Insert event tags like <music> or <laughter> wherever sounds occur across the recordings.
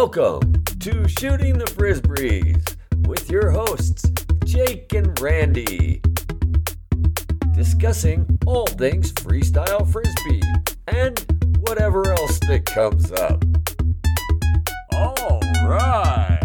Welcome to Shooting the Frisbees with your hosts, Jake and Randy. Discussing all things freestyle frisbee and whatever else that comes up. All right.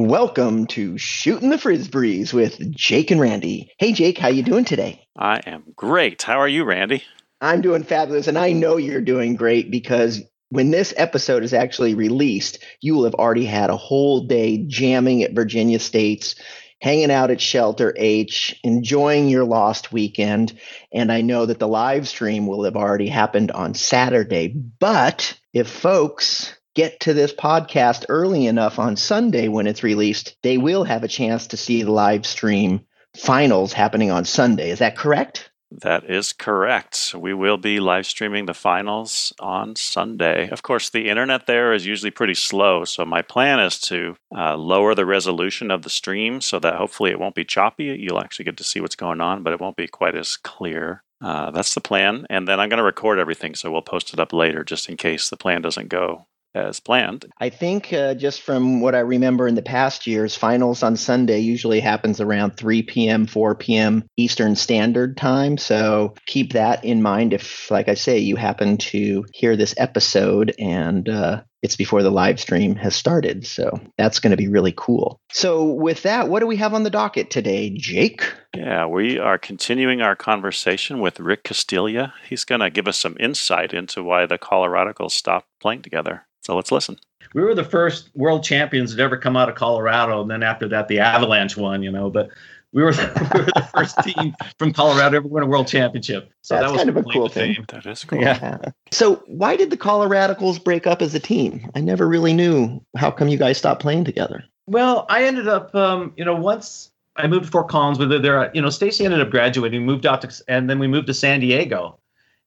Welcome to Shooting the Frisbees with Jake and Randy. Hey Jake, how you doing today? I am great. How are you, Randy? I'm doing fabulous and I know you're doing great because when this episode is actually released, you will have already had a whole day jamming at Virginia State's, hanging out at Shelter H, enjoying your lost weekend, and I know that the live stream will have already happened on Saturday. But if folks get to this podcast early enough on Sunday when it's released, they will have a chance to see the live stream finals happening on Sunday. Is that correct? That is correct. We will be live streaming the finals on Sunday. Of course, the internet there is usually pretty slow, so my plan is to uh, lower the resolution of the stream so that hopefully it won't be choppy. You'll actually get to see what's going on, but it won't be quite as clear. Uh, that's the plan. And then I'm going to record everything, so we'll post it up later just in case the plan doesn't go as planned. I think uh, just from what I remember in the past years, finals on Sunday usually happens around 3 p.m., 4 p.m. Eastern Standard Time. So keep that in mind if, like I say, you happen to hear this episode and uh, it's before the live stream has started. So that's going to be really cool. So, with that, what do we have on the docket today, Jake? Yeah, we are continuing our conversation with Rick Castillo. He's going to give us some insight into why the Coloradicals stopped playing together. So let's listen. We were the first world champions that ever come out of Colorado, and then after that, the Avalanche won. You know, but we were the, <laughs> we were the first team from Colorado to ever win a world championship. So That's that was kind of a cool thing. fame. That is cool. Yeah. So, why did the Coloradicals break up as a team? I never really knew. How come you guys stopped playing together? Well, I ended up, um, you know, once I moved to Fort Collins with there, you know, Stacy ended up graduating, moved out to, and then we moved to San Diego,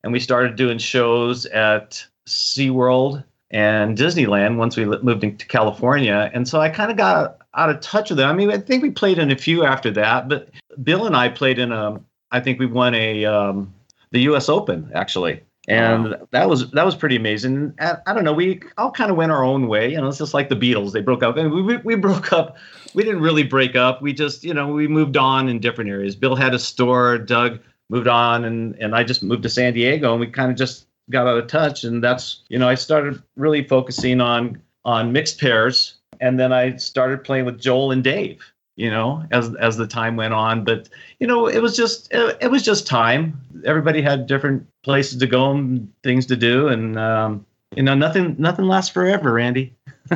and we started doing shows at SeaWorld and Disneyland once we moved into California. And so I kind of got out of touch with them. I mean, I think we played in a few after that, but Bill and I played in a, I think we won a, um, the U.S. Open actually. And that was that was pretty amazing. And I don't know, we all kind of went our own way. You know, it's just like the Beatles; they broke up, and we we, we broke up. We didn't really break up. We just, you know, we moved on in different areas. Bill had a store. Doug moved on, and and I just moved to San Diego, and we kind of just got out of touch. And that's, you know, I started really focusing on on mixed pairs, and then I started playing with Joel and Dave. You know, as as the time went on, but you know, it was just it, it was just time. Everybody had different places to go and things to do, and um, you know, nothing nothing lasts forever, Randy. <laughs>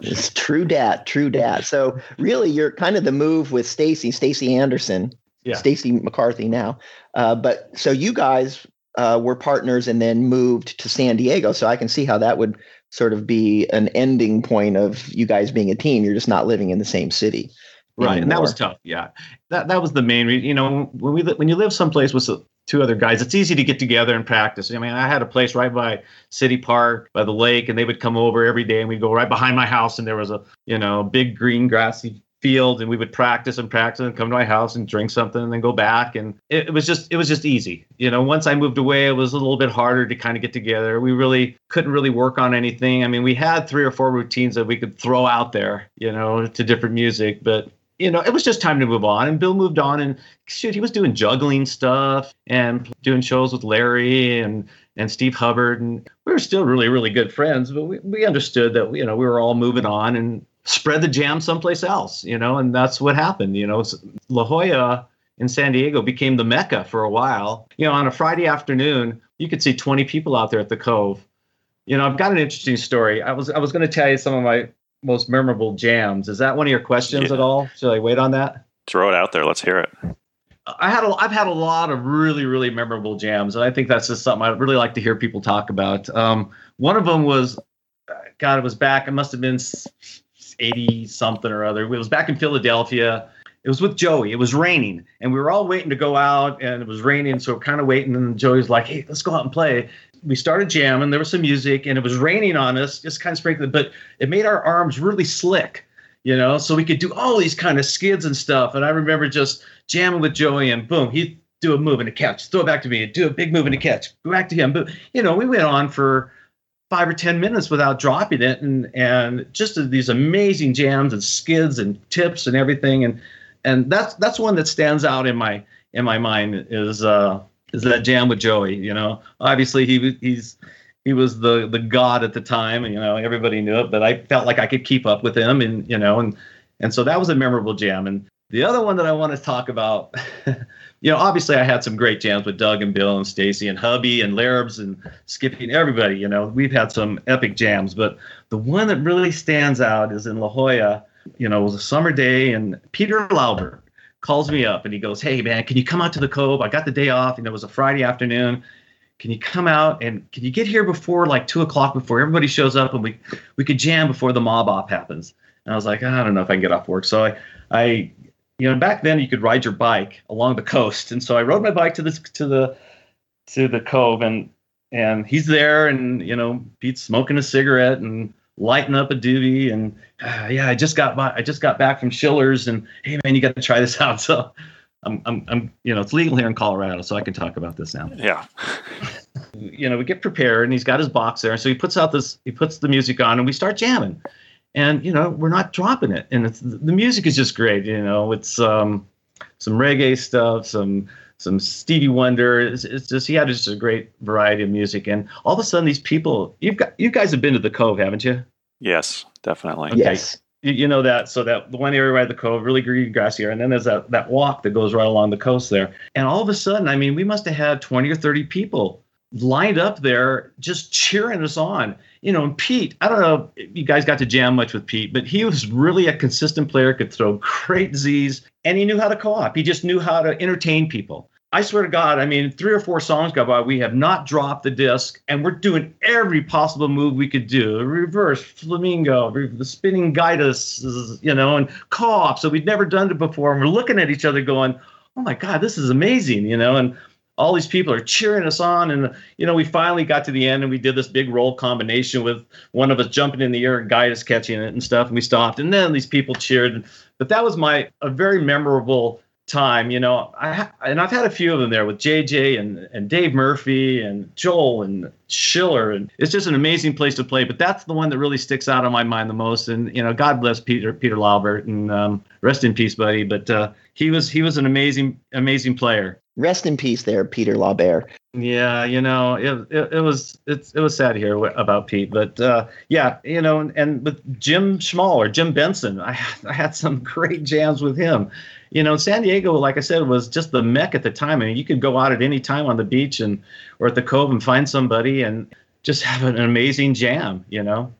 It's true dat, true dat. So really, you're kind of the move with Stacy, Stacy Anderson, Yeah. Stacy McCarthy now. Uh, but so you guys uh, were partners and then moved to San Diego. So I can see how that would sort of be an ending point of you guys being a team. You're just not living in the same city. right and that was tough yeah that that was the main reason you know when we when you live someplace with two other guys it's easy to get together and practice i mean i had a place right by city park by the lake and they would come over every day and we'd go right behind my house and there was a you know big green grassy field and we would practice and practice and come to my house and drink something and then go back and it, it was just it was just easy you know once i moved away it was a little bit harder to kind of get together we really couldn't really work on anything i mean we had three or four routines that we could throw out there you know to different music but you know, it was just time to move on. And Bill moved on, and shoot, he was doing juggling stuff and doing shows with Larry and and Steve Hubbard, and we were still really, really good friends. But we, we understood that you know we were all moving on and spread the jam someplace else, you know, and that's what happened. You know, La Jolla in San Diego became the mecca for a while. You know, on a Friday afternoon, you could see 20 people out there at the Cove. You know, I've got an interesting story. I was I was going to tell you some of my most memorable jams. Is that one of your questions Yeah. at all? Should I wait on that? Throw it out there. Let's hear it. I had a, I've had a lot of really really memorable jams, and I think that's just something I really like to hear people talk about. Um, one of them was, God, it was back. It must have been eighty something or other. It was back in Philadelphia. It was with Joey. It was raining, and we were all waiting to go out, and it was raining, so kind of waiting. And Joey's like, "Hey, let's go out and play." We started jamming. There was some music, and it was raining on us, just kind of sprinkling, but it made our arms really slick, you know, so we could do all these kind of skids and stuff. And I remember just jamming with Joey, and boom, he do a move and a catch, throw it back to me, do a big move and a catch, go back to him. But you know, we went on for five or ten minutes without dropping it, and and just these amazing jams and skids and tips and everything, and and that's that's one that stands out in my in my mind is uh is that jam with Joey. You know, obviously he he's he was the the god at the time. You know, everybody knew it, but I felt like I could keep up with him, and you know, and and so that was a memorable jam. And the other one that I want to talk about, <laughs> you know, obviously I had some great jams with Doug and Bill and Stacy and Hubby and Larabs and Skippy and everybody. You know, we've had some epic jams, but the one that really stands out is in La Jolla. You know, it was a summer day, and Peter Lauber calls me up and he goes, "Hey man, can you come out to the Cove? I got the day off, and it was a Friday afternoon. Can you come out and can you get here before like two o'clock before everybody shows up and we we could jam before the mob op happens?" And I was like, "I don't know if I can get off work." So I I you know back then you could ride your bike along the coast, and so I rode my bike to this to the to the Cove and and he's there and you know Pete's smoking a cigarette and lighting up a doobie and uh, yeah i just got by, i just got back from schiller's and hey man you got to try this out. <laughs> So I'm, I'm i'm you know it's legal here in colorado so i can talk about this now. Yeah. <laughs> you know we get prepared and he's got his box there. And so he puts out this he puts the music on and we start jamming and you know we're not dropping it and it's the music is just great you know it's um some reggae stuff some some Stevie Wonder. It's, it's, just he had just a great variety of music, and all of a sudden these people you've got you guys have been to the Cove, haven't you? Yes, definitely. Okay. Yes. You, you know that so that the one area right at the Cove, really green grassy area, and then there's that that walk that goes right along the coast there, and all of a sudden, I mean, we must have had twenty or thirty people lined up there just cheering us on. You know, and Pete, I don't know if you guys got to jam much with Pete, but he was really a consistent player, could throw great Z's, and he knew how to co-op. He just knew how to entertain people. I swear to God, I mean, three or four songs go by, we have not dropped the disc, and we're doing every possible move we could do. Reverse, flamingo, the spinning guidus, you know, and co-op. So we'd never done it before, and we're looking at each other going, oh my God, this is amazing, you know, and all these people are cheering us on. And you know we finally got to the end and we did this big roll combination with one of us jumping in the air and is catching it and stuff. And we stopped. And then these people cheered. But that was my a very memorable time you know i and i've had a few of them there with jj and and dave murphy and joel and schiller and it's just an amazing place to play but that's the one that really sticks out on my mind the most and you know god bless peter peter laubert and um, rest in peace buddy but uh, he was he was an amazing amazing player Rest in peace, there, Peter Laubert. yeah, you know, it, it, it was it's it was sad to hear about Pete, but uh, yeah, you know, and, and with Jim Schmall or Jim Benson, I I had some <laughs> great jams with him. You know, San Diego, like I said, was just the mecca at the time. I mean, you could go out at any time on the beach and or at the cove and find somebody and just have an amazing jam. You know,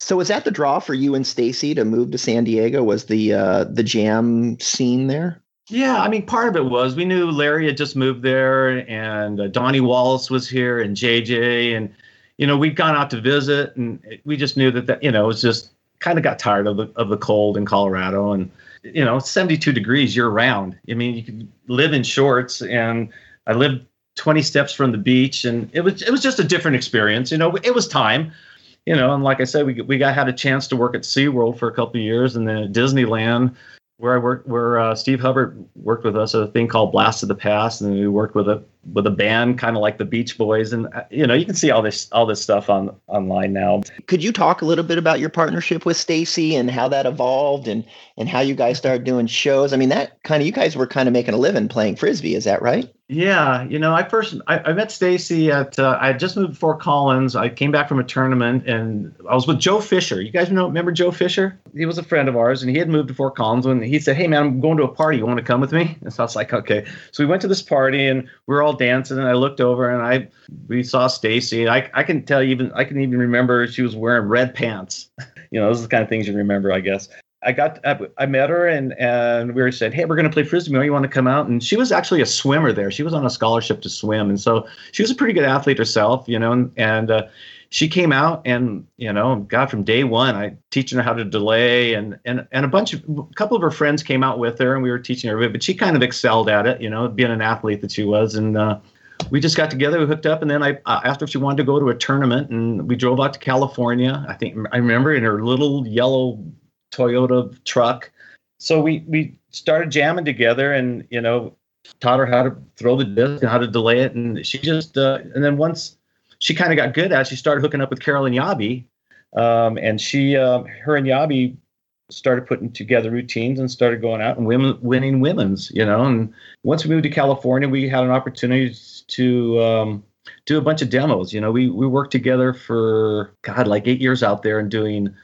So was that the draw for you and Stacy to move to San Diego? Was the uh, the jam scene there? Yeah, I mean, part of it was we knew Larry had just moved there, and uh, Donnie Wallace was here, and JJ, and you know we'd gone out to visit, and we just knew that that you know it was just kind of got tired of the of the cold in Colorado, and you know it's 72 degrees year round. I mean, you could live in shorts, and I lived 20 steps from the beach, and it was it was just a different experience. You know, it was time. You know, and like I said, we we got had a chance to work at SeaWorld for a couple years, and then at Disneyland where I worked, where uh, Steve Hubbard worked with us at a thing called Blast of the Past, and we worked with a with a band kind of like the Beach Boys, and uh, you know you can see all this all this stuff on online now. Could you talk a little bit about your partnership with Stacy and how that evolved and and how you guys started doing shows? I mean, that kind of you guys were kind of making a living playing frisbee, is that right? Yeah, you know, I first I, I met Stacy at uh, I had just moved to Fort Collins. I came back from a tournament and I was with Joe Fisher. You guys know remember Joe Fisher? He was a friend of ours and he had moved to Fort Collins when he said, "Hey man, I'm going to a party. You want to come with me?" And so I was like, "Okay." So we went to this party and we were all dancing and I looked over and I we saw Stacy. I I can tell you even I can even remember she was wearing red pants. <laughs> you know, those are the kind of things you remember, I guess. I got I, I met her and and we were said, hey, we're going to play frisbee. You want to come out? And she was actually a swimmer there. She was on a scholarship to swim, and so she was a pretty good athlete herself, you know. And, and uh, she came out and you know, God, from day one, I teaching her how to delay, and and and a bunch of a couple of her friends came out with her, and we were teaching her, but she kind of excelled at it, you know, being an athlete that she was, and. Uh, we just got together, we hooked up, and then I uh, if she wanted to go to a tournament, and we drove out to California. I think I remember in her little yellow Toyota truck. So we we started jamming together, and you know, taught her how to throw the disc and how to delay it, and she just uh, and then once she kind of got good at, it, she started hooking up with Carolyn Yabi, um, and she uh, her and Yabi started putting together routines and started going out and women, winning women's, you know. And once we moved to California, we had an opportunity to um, do a bunch of demos. You know, we we worked together for God, like eight years out there and doing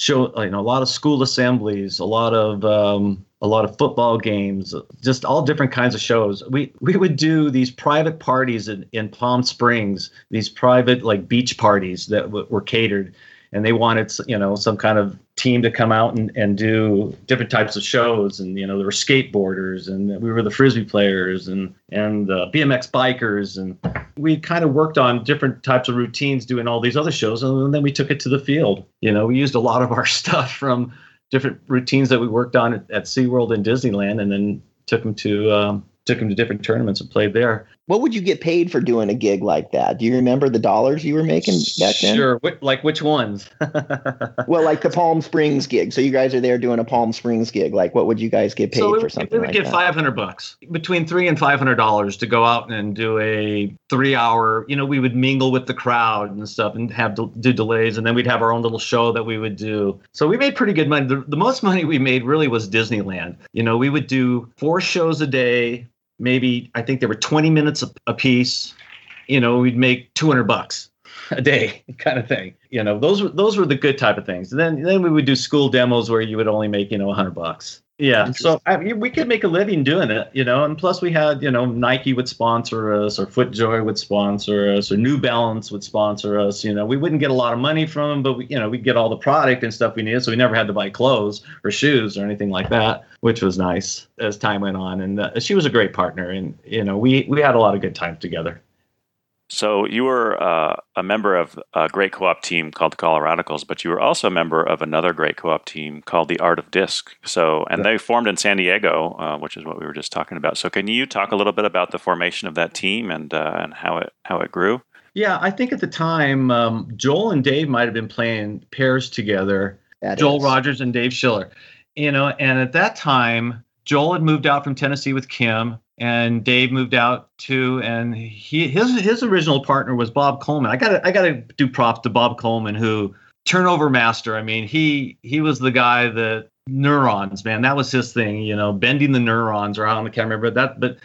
show, you know, a lot of school assemblies, a lot of um, a lot of football games, just all different kinds of shows. We we would do these private parties in, in Palm Springs, these private like beach parties that w- were catered and they wanted you know some kind of team to come out and, and do different types of shows and you know there were skateboarders and we were the frisbee players and and uh, bmx bikers and we kind of worked on different types of routines doing all these other shows and then we took it to the field you know we used a lot of our <laughs> stuff from different routines that we worked on at, at SeaWorld and Disneyland and then took them to um, took them to different tournaments and played there. What would you get paid for doing a gig like that? Do you remember the dollars you were making back then? Sure. Wh- like which ones? <laughs> well, like the Palm Springs gig. So you guys are there doing a Palm Springs gig. Like, what would you guys get paid so for something we would like get 500 bucks between three and 500 dollars to go out and do a three hour you know we would mingle with the crowd and stuff and have to do delays and then we'd have our own little show that we would do so we made pretty good money the, the most money we made really was disneyland you know we would do four shows a day maybe I think there were 20 minutes a, a piece. You know, we'd make 200 bucks a day, <laughs> kind of thing. You know, those were those were the good type of things. And then then we would do school demos where you would only make you know 100 bucks. Yeah, so I mean, we could make a living doing it, you know. And plus, we had, you know, Nike would sponsor us, or FootJoy would sponsor us, or New Balance would sponsor us. You know, we wouldn't get a lot of money from them, but we, you know, we'd get all the product and stuff we needed, so we never had to buy clothes or shoes or anything like that, which was nice as time went on. And uh, she was a great partner, and you know, we we had a lot of good times together. So you were uh, a member of a great co-op team called the Coloradicals, but you were also a member of another great co-op team called the Art of Disc. So, and they formed in San Diego, uh, which is what we were just talking about. So, can you talk a little bit about the formation of that team and uh, and how it how it grew? Yeah, I think at the time um, Joel and Dave might have been playing pairs together. That Joel is. Rogers and Dave Schiller, you know, and at that time Joel had moved out from Tennessee with Kim, and Dave moved out too. And he his his original partner was Bob Coleman. I got I got to do props to Bob Coleman, who turnover master. I mean, he he was the guy that neurons, man, that was his thing. You know, bending the neurons, don't I can't remember that, but.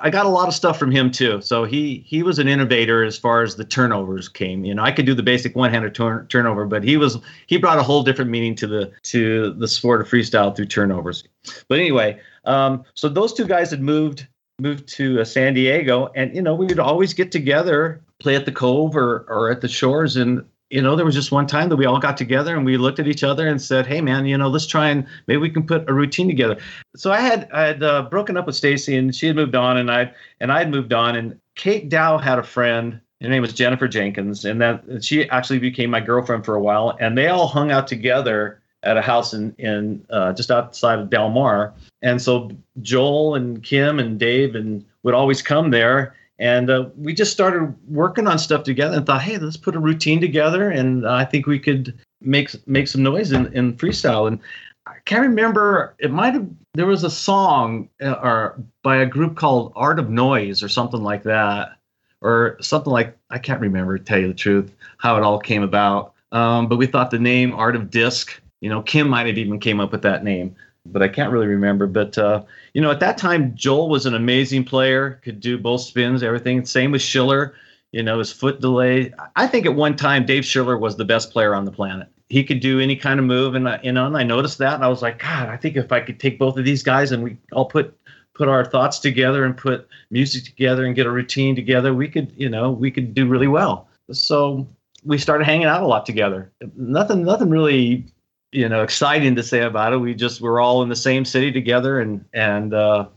I got a lot of stuff from him too. So he he was an innovator as far as the turnovers came. You know, I could do the basic one-handed turn, turnover, but he was he brought a whole different meaning to the to the sport of freestyle through turnovers. But anyway, um, so those two guys had moved moved to uh, San Diego, and you know we would always get together, play at the Cove or or at the shores, and you know there was just one time that we all got together and we looked at each other and said, "Hey man, you know let's try and maybe we can put a routine together." So I had I had uh, broken up with Stacy and she had moved on, and I and I had moved on, and Kate Dow had a friend. Her name was Jennifer Jenkins, and that she actually became my girlfriend for a while, and they all hung out together at a house in in uh, just outside of Del Mar. And so Joel and Kim and Dave and would always come there, and uh, we just started working on stuff together and thought, hey, let's put a routine together, and I think we could make make some noise in, in freestyle. And I can't remember. It might have there was a song uh, or by a group called Art of Noise or something like that, or something like I can't remember. To tell you the truth, how it all came about. Um, but we thought the name Art of Disc you know, Kim might have even came up with that name, but I can't really remember. But uh, you know, at that time, Joel was an amazing player, could do both spins, everything. Same with Schiller. You know, his foot delay. I think at one time Dave Schiller was the best player on the planet. He could do any kind of move, and I, you know, and I noticed that, and I was like, God, I think if I could take both of these guys and we all put put our thoughts together and put music together and get a routine together, we could, you know, we could do really well. So we started hanging out a lot together. Nothing, nothing really you know exciting to say about it. We just we're all in the same city together and and uh,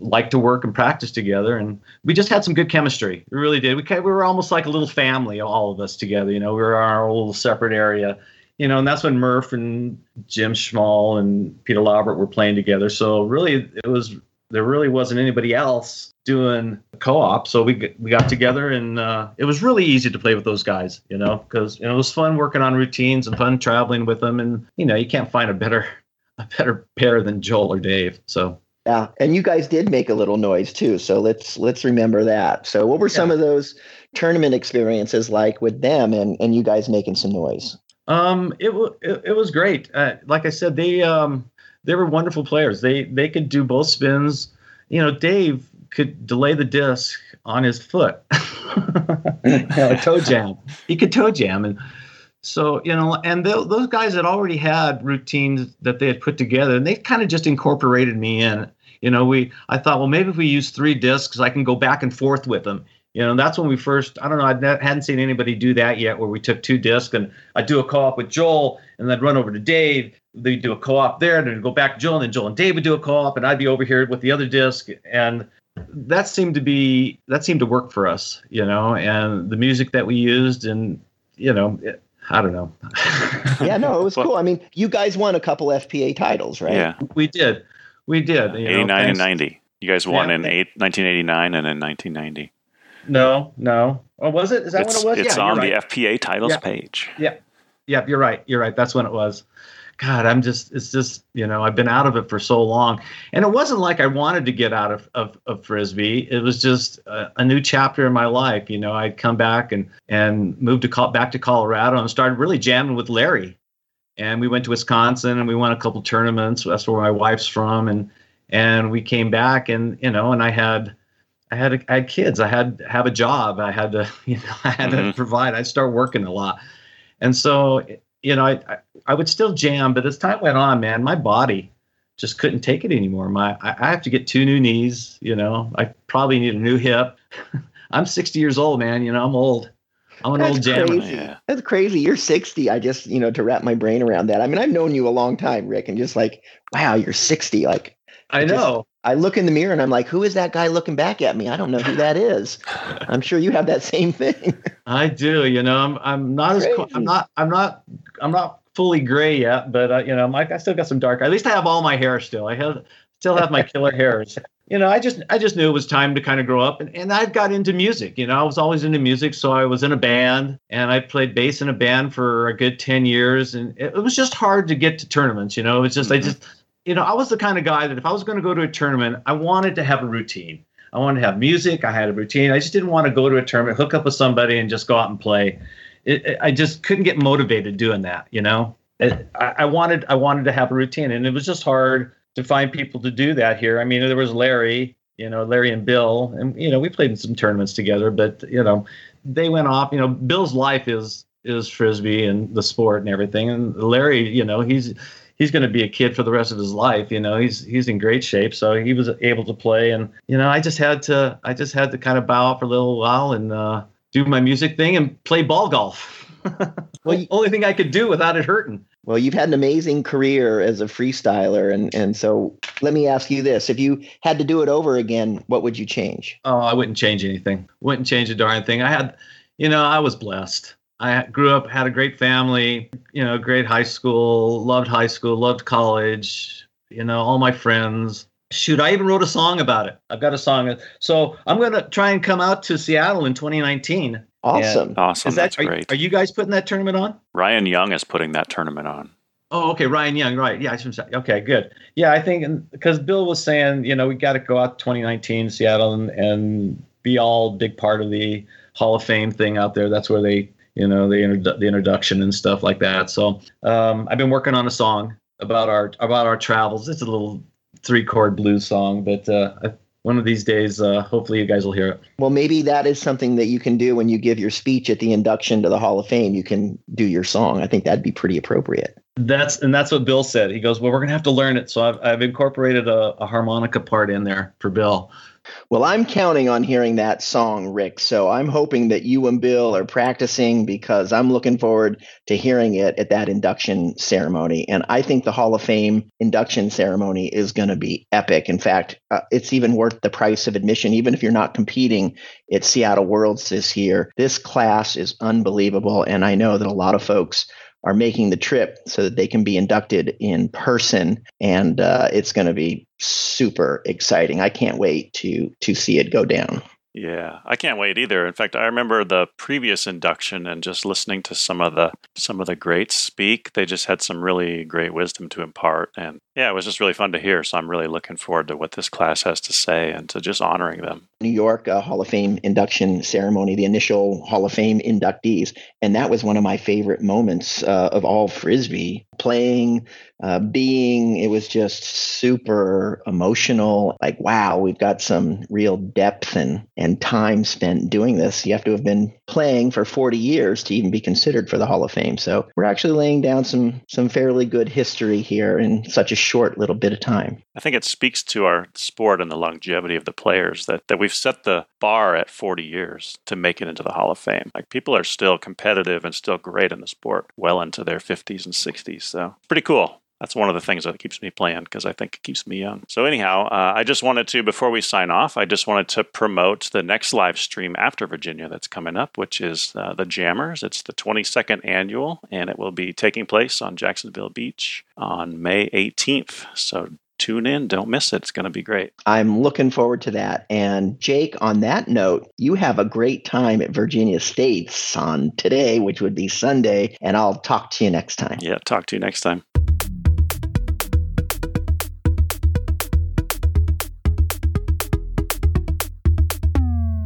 like to work and practice together, and we just had some good chemistry. We really did. We we were almost like a little family, all of us together. You know, we were in our little separate area. You know, and that's when Murph and Jim Schmall and Peter Laubert were playing together. So really, it was there really wasn't anybody else doing co-op so we we got together and uh, it was really easy to play with those guys you know because you know, it was fun working on routines and fun traveling with them and you know you can't find a better <laughs> a better pair than Joel or Dave so Yeah, and you guys did make a little noise too, so let's let's remember that. So, what were some of those tournament experiences like with them, and and you guys making some noise? Um, it, wa it, it was great. Uh, like I said, they um, they were wonderful players. They they could do both spins. You know, Dave could delay the disc on his foot. <laughs> you know, a toe <laughs> jam. He could toe jam, and so you know, and tho- those guys had already had routines that they had put together, and they kind of just incorporated me in. You know, we I thought, well, maybe if we use three discs, I can go back and forth with them. You know, that's when we first. I don't know. I hadn't seen anybody do that yet, where we took two discs and I'd do a co-op with Joel, and then I'd run over to Dave. They'd do a co-op there, and then go back to Joel, and then Jill and Dave would do a co-op, and I'd be over here with the other disc, and that seemed to be that seemed to work for us, you know, and the music that we used, and you know, it, I don't know. <laughs> Yeah, no, it was Well- cool. I mean, you guys won a couple FPA titles, right? Yeah, we did, we did. you know, 89 and 90. You guys won Yeah. in eight, 1989 and in 1990. No, no. Oh, was it? Is that it's when it was? it's yeah, on you're the. FPA titles page. Yeah. page. Yep, you're right. You're right. That's when it was. God, I'm just, it's just, you know, I've been out of it for so long. And it wasn't like I wanted to get out of, of, of Frisbee. It was just a, a new chapter in my life. You know, I'd come back and, and moved to col- back to Colorado and started really jamming with Larry. And we went to Wisconsin and we won a couple tournaments. That's where my wife's from. And, and we came back and, you know, and I had, I had, a, I had kids. I had have a job. I had to, <laughs> you know, I had to Mhm. provide. I'd start working a lot. And so, you know, I, I, I would still jam, but as time went on, man, my body just couldn't take it anymore. My, I, I have to get two new knees. You know, I probably need a new hip. <laughs> I'm 60 years old, man. You know, I'm old. I'm an That's old jammer. crazy. Yeah. That's crazy. You're 60. I just, you know, to wrap my brain around that. I mean, I've known you a long time, Rick, and just like, wow, you're 60. Like, I just- know. I look in the mirror and I'm like, who is that guy looking back at me? I don't know who that is. <laughs> I'm sure you have that same thing. I do. You know, I'm I'm not as co- I'm not I'm not I'm not fully gray yet, but uh, you know, Mike, I still got some dark. At least I have all my hair still. I have still have my killer hairs. You know, I just I just knew it was time to kind of grow up, and and I got into music. You know, I was always into music, so I was in a band, and I played bass in a band for a good ten years, and it, it was just hard to get to tournaments. You know, it was just I Mhm. just you know I was the kind of guy that if I was going to go to a tournament, I wanted to have a routine. I wanted to have music. I had a routine. I just didn't want to go to a tournament, hook up with somebody, and just go out and play. It, it- I just couldn't get motivated doing that. You know, It- I, I wanted I wanted to have a routine, and it was just hard to find people to do that here. I mean, there was Larry, you know, Larry and Bill, and you know, we played in some tournaments together, but you know, they went off. You know, Bill's life is is frisbee and the sport and everything, and Larry, you know, he's he's going to be a kid for the rest of his life. You know, he's he's in great shape, so he was able to play. And you know, I just had to I just had to kind of bow out for a little while and uh, do my music thing and play ball golf. <laughs> Well, you- only thing I could do without it hurting. Well, you've had an amazing career as a freestyler. And, and so let me ask you this if you had to do it over again, what would you change? Oh, I wouldn't change anything. Wouldn't change a darn thing. I had, you know, I was blessed. I grew up, had a great family, you know, great high school, loved high school, loved college, you know, all my friends. Shoot, I even wrote a song about it. I've got a song. So I'm going to try and come out to Seattle in 2019. Awesome. Awesome. Is that, That's are, great. are you guys putting that tournament on? Ryan Young is putting that tournament on. Oh, okay, Ryan Young, right? Yeah, I should say. Okay, good. Yeah, I think because Bill was saying, you know, we got to go out 2019 Seattle and, and be all big part of the Hall of Fame thing out there. That's where they, you know, the the introduction and stuff like that. So um, I've been working on a song about our about our travels. It's a little three chord blues song, but uh, I- one of these days, uh, hopefully, you guys will hear it. Well, maybe that is something that you can do when you give your speech at the induction to the Hall of Fame. You can do your song. I think that'd be pretty appropriate. That's and that's what Bill said. He goes, "Well, we're gonna have to learn it." So I've I've incorporated a, a harmonica part in there for Bill. Well, I'm counting on hearing that song, Rick. So I'm hoping that you and Bill are practicing because I'm looking forward to hearing it at that induction ceremony. And I think the Hall of Fame induction ceremony is going to be epic. In fact, uh, it's even worth the price of admission, even if you're not competing at Seattle Worlds this year. This class is unbelievable. And I know that a lot of folks are making the trip so that they can be inducted in person and uh, it's going to be super exciting i can't wait to to see it go down Yeah, I can't wait either. In fact, I remember the previous induction and just listening to some of the some of the greats speak. They just had some really great wisdom to impart, and yeah, it was just really fun to hear. So I'm really looking forward to what this class has to say and to just honoring them. New York uh, Hall of Fame induction ceremony, the initial Hall of Fame inductees, and that was one of my favorite moments uh, of all frisbee playing uh, being. It was just super emotional. Like wow we've got some real depth and and time spent doing this. You have to have been playing for 40 years to even be considered for the hall of fame. So we're actually laying down some some fairly good history here in such a short little bit of time. I think it speaks to our sport and the longevity of the players that that we've set the bar at 40 years to make it into the hall of fame. Like people are still competitive and still great in the sport well into their 50s and 60s so pretty cool that's one of the things that keeps me playing because I think it keeps me young. So, anyhow, uh, I just wanted to, before we sign off, I just wanted to promote the next live stream after Virginia that's coming up, which is uh, the Jammers. It's the 22nd annual, and it will be taking place on Jacksonville Beach on May 18th. So, tune in. Don't miss it. It's going to be great. I'm looking forward to that. And Jake, on that note, you have a great time at Virginia State's on today, which would be Sunday. And I'll talk to you next time. Yeah, talk to you next time.